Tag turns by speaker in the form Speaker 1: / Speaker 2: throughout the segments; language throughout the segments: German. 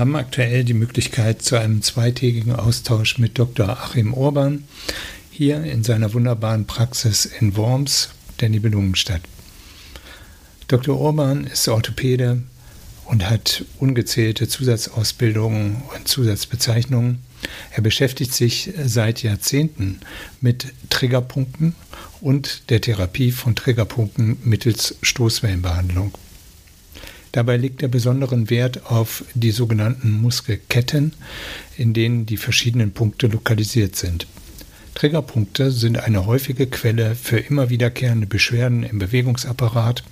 Speaker 1: haben aktuell die Möglichkeit zu einem zweitägigen Austausch mit Dr. Achim Urban hier in seiner wunderbaren Praxis in Worms, der Nibelungenstadt. Dr. Urban ist Orthopäde und hat ungezählte Zusatzausbildungen und Zusatzbezeichnungen. Er beschäftigt sich seit Jahrzehnten mit Triggerpunkten und der Therapie von Triggerpunkten mittels Stoßwellenbehandlung. Dabei legt er besonderen Wert auf die sogenannten Muskelketten, in denen die verschiedenen Punkte lokalisiert sind. Triggerpunkte sind eine häufige Quelle für immer wiederkehrende Beschwerden im Bewegungsapparat,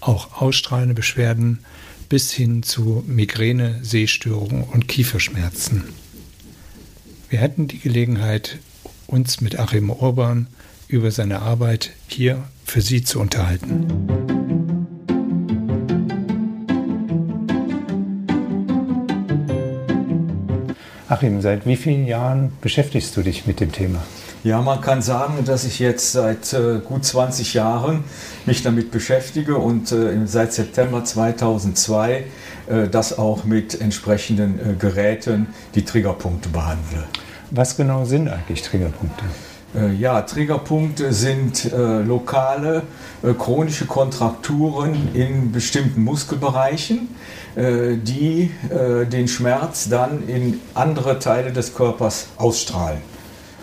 Speaker 1: auch ausstrahlende Beschwerden bis hin zu Migräne, Sehstörungen und Kieferschmerzen. Wir hatten die Gelegenheit, uns mit Achim Urban über seine Arbeit hier für Sie zu unterhalten. Achim, seit wie vielen Jahren beschäftigst du dich mit dem Thema?
Speaker 2: Ja, man kann sagen, dass ich jetzt seit äh, gut 20 Jahren mich damit beschäftige und äh, seit September 2002 äh, das auch mit entsprechenden äh, Geräten die Triggerpunkte behandle.
Speaker 1: Was genau sind eigentlich Triggerpunkte?
Speaker 2: Äh, ja, Triggerpunkte sind äh, lokale äh, chronische Kontrakturen in bestimmten Muskelbereichen, äh, die äh, den Schmerz dann in andere Teile des Körpers ausstrahlen.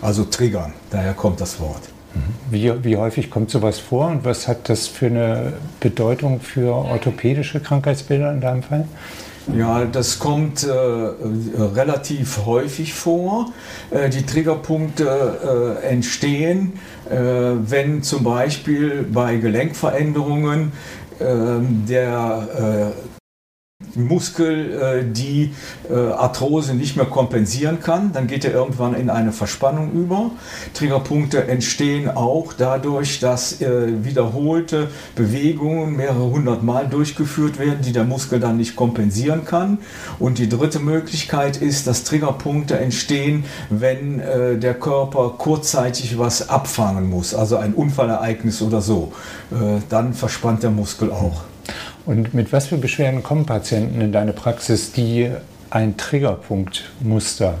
Speaker 2: Also triggern, daher kommt das Wort.
Speaker 1: Mhm. Wie, wie häufig kommt sowas vor und was hat das für eine Bedeutung für orthopädische Krankheitsbilder in deinem Fall?
Speaker 2: Ja, das kommt äh, relativ häufig vor. Äh, die Triggerpunkte äh, entstehen, äh, wenn zum Beispiel bei Gelenkveränderungen ähm, der äh, Muskel äh, die äh, Arthrose nicht mehr kompensieren kann. Dann geht er irgendwann in eine Verspannung über. Triggerpunkte entstehen auch dadurch, dass äh, wiederholte Bewegungen mehrere hundert Mal durchgeführt werden, die der Muskel dann nicht kompensieren kann. Und die dritte Möglichkeit ist, dass Triggerpunkte entstehen, wenn der Körper kurzzeitig was abfangen muss, also ein Unfallereignis oder so. Dann verspannt der Muskel auch.
Speaker 1: Und mit was für Beschwerden kommen Patienten in deine Praxis, die ein Triggerpunktmuster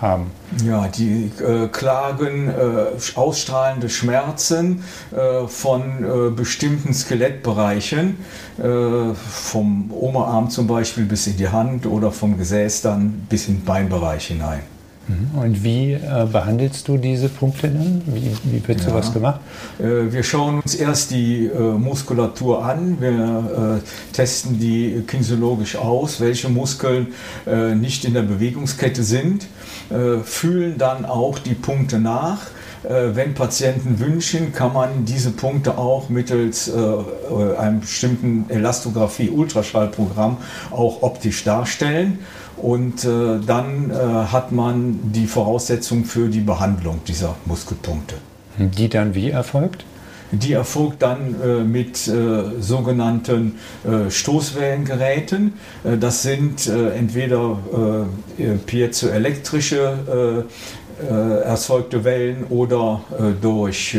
Speaker 1: haben?
Speaker 2: Ja, die äh, klagen äh, ausstrahlende Schmerzen äh, von äh, bestimmten Skelettbereichen, äh, vom Oberarm zum Beispiel bis in die Hand oder vom Gesäß dann bis in den Beinbereich hinein.
Speaker 1: Mhm. Und wie äh, behandelst du diese Punkte dann? Wie, wie wird ja. sowas gemacht?
Speaker 2: Äh, wir schauen uns erst die äh, Muskulatur an. Wir äh, testen die kinesiologisch aus, welche Muskeln äh, nicht in der Bewegungskette sind, äh, fühlen dann auch die Punkte nach wenn Patienten wünschen, kann man diese Punkte auch mittels einem bestimmten Elastographie-Ultraschallprogramm auch optisch darstellen. Und äh, dann äh, hat man die Voraussetzung für die Behandlung dieser Muskelpunkte.
Speaker 1: Die dann wie erfolgt?
Speaker 2: Die erfolgt dann äh, mit äh, sogenannten äh, Stoßwellengeräten. Äh, das sind entweder piezoelektrische erzeugte Wellen oder durch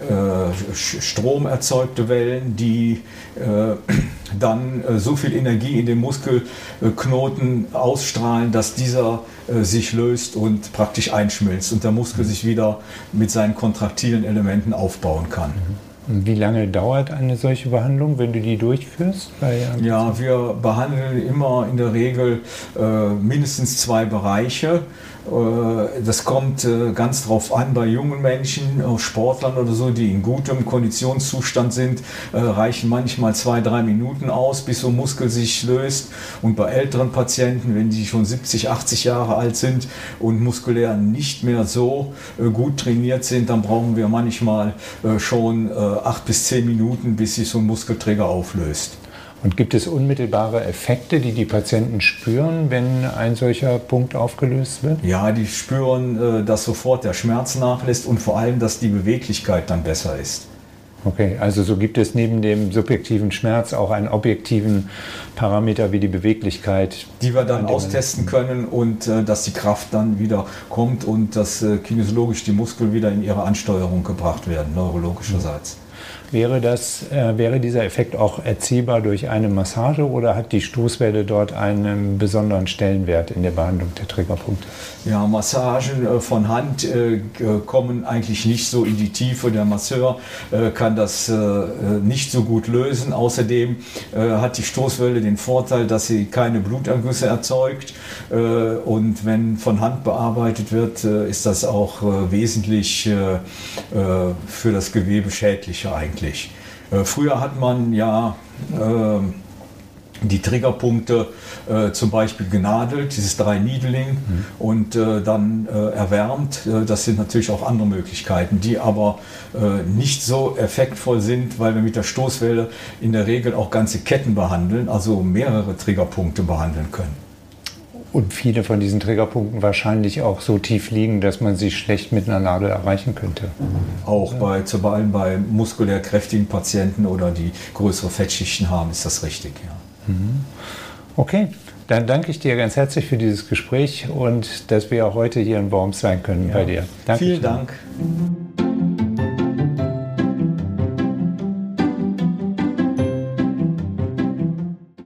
Speaker 2: äh, Strom erzeugte Wellen, die äh, dann äh, so viel Energie in den Muskelknoten ausstrahlen, dass dieser sich löst und praktisch einschmilzt und der Muskel sich wieder mit seinen kontraktilen Elementen aufbauen kann.
Speaker 1: Wie lange dauert eine solche Behandlung, wenn du die durchführst?
Speaker 2: ja, wir behandeln immer in der Regel äh, mindestens zwei Bereiche. Äh, das kommt äh, ganz drauf an, bei jungen Menschen, Sportlern oder so, die in gutem Konditionszustand sind, äh, reichen manchmal zwei, drei Minuten aus, bis so ein Muskel sich löst. Und bei älteren Patienten, wenn die schon 70, 80 Jahre alt sind und muskulär nicht mehr so gut trainiert sind, dann brauchen wir manchmal schon acht bis zehn Minuten, bis sich so ein Muskelträger auflöst.
Speaker 1: Und gibt es unmittelbare Effekte, die die Patienten spüren, wenn ein solcher Punkt aufgelöst wird?
Speaker 2: Ja, die spüren, äh, dass sofort der Schmerz nachlässt und vor allem, dass die Beweglichkeit dann besser ist.
Speaker 1: Okay, also so gibt es neben dem subjektiven Schmerz auch einen objektiven Parameter wie die Beweglichkeit.
Speaker 2: Die wir dann austesten können und äh, dass die Kraft dann wieder kommt und dass äh, kinesiologisch die Muskeln wieder in ihre Ansteuerung gebracht werden, neurologischerseits.
Speaker 1: Wäre, das, äh, wäre dieser Effekt auch erziehbar durch eine Massage oder hat die Stoßwelle dort einen besonderen Stellenwert in der Behandlung der Triggerpunkte?
Speaker 2: Ja, Massagen äh, von Hand äh, kommen eigentlich nicht so in die Tiefe. Der Masseur äh, kann das äh, nicht so gut lösen. Außerdem äh, hat die Stoßwelle den Vorteil, dass sie keine Blutergüsse erzeugt. und wenn von Hand bearbeitet wird, ist das auch wesentlich für das Gewebe schädlicher eigentlich. früher hat man ja die Triggerpunkte äh, zum Beispiel genadelt, dieses drei Needling mhm. und äh, dann äh, erwärmt. Äh, das sind natürlich auch andere Möglichkeiten, die aber äh, nicht so effektvoll sind, weil wir mit der Stoßwelle in der Regel auch ganze Ketten behandeln, also mehrere Triggerpunkte behandeln können.
Speaker 1: Und viele von diesen Triggerpunkten wahrscheinlich auch so tief liegen, dass man sie schlecht mit einer Nadel erreichen könnte.
Speaker 2: Auch bei, zu allem bei muskulär kräftigen Patienten oder die größere Fettschichten haben, ist das richtig, ja.
Speaker 1: Mhm. Okay, dann danke ich dir ganz herzlich für dieses Gespräch und dass wir auch heute hier in Worms sein können ja. bei dir.
Speaker 2: Danke. Vielen Dank.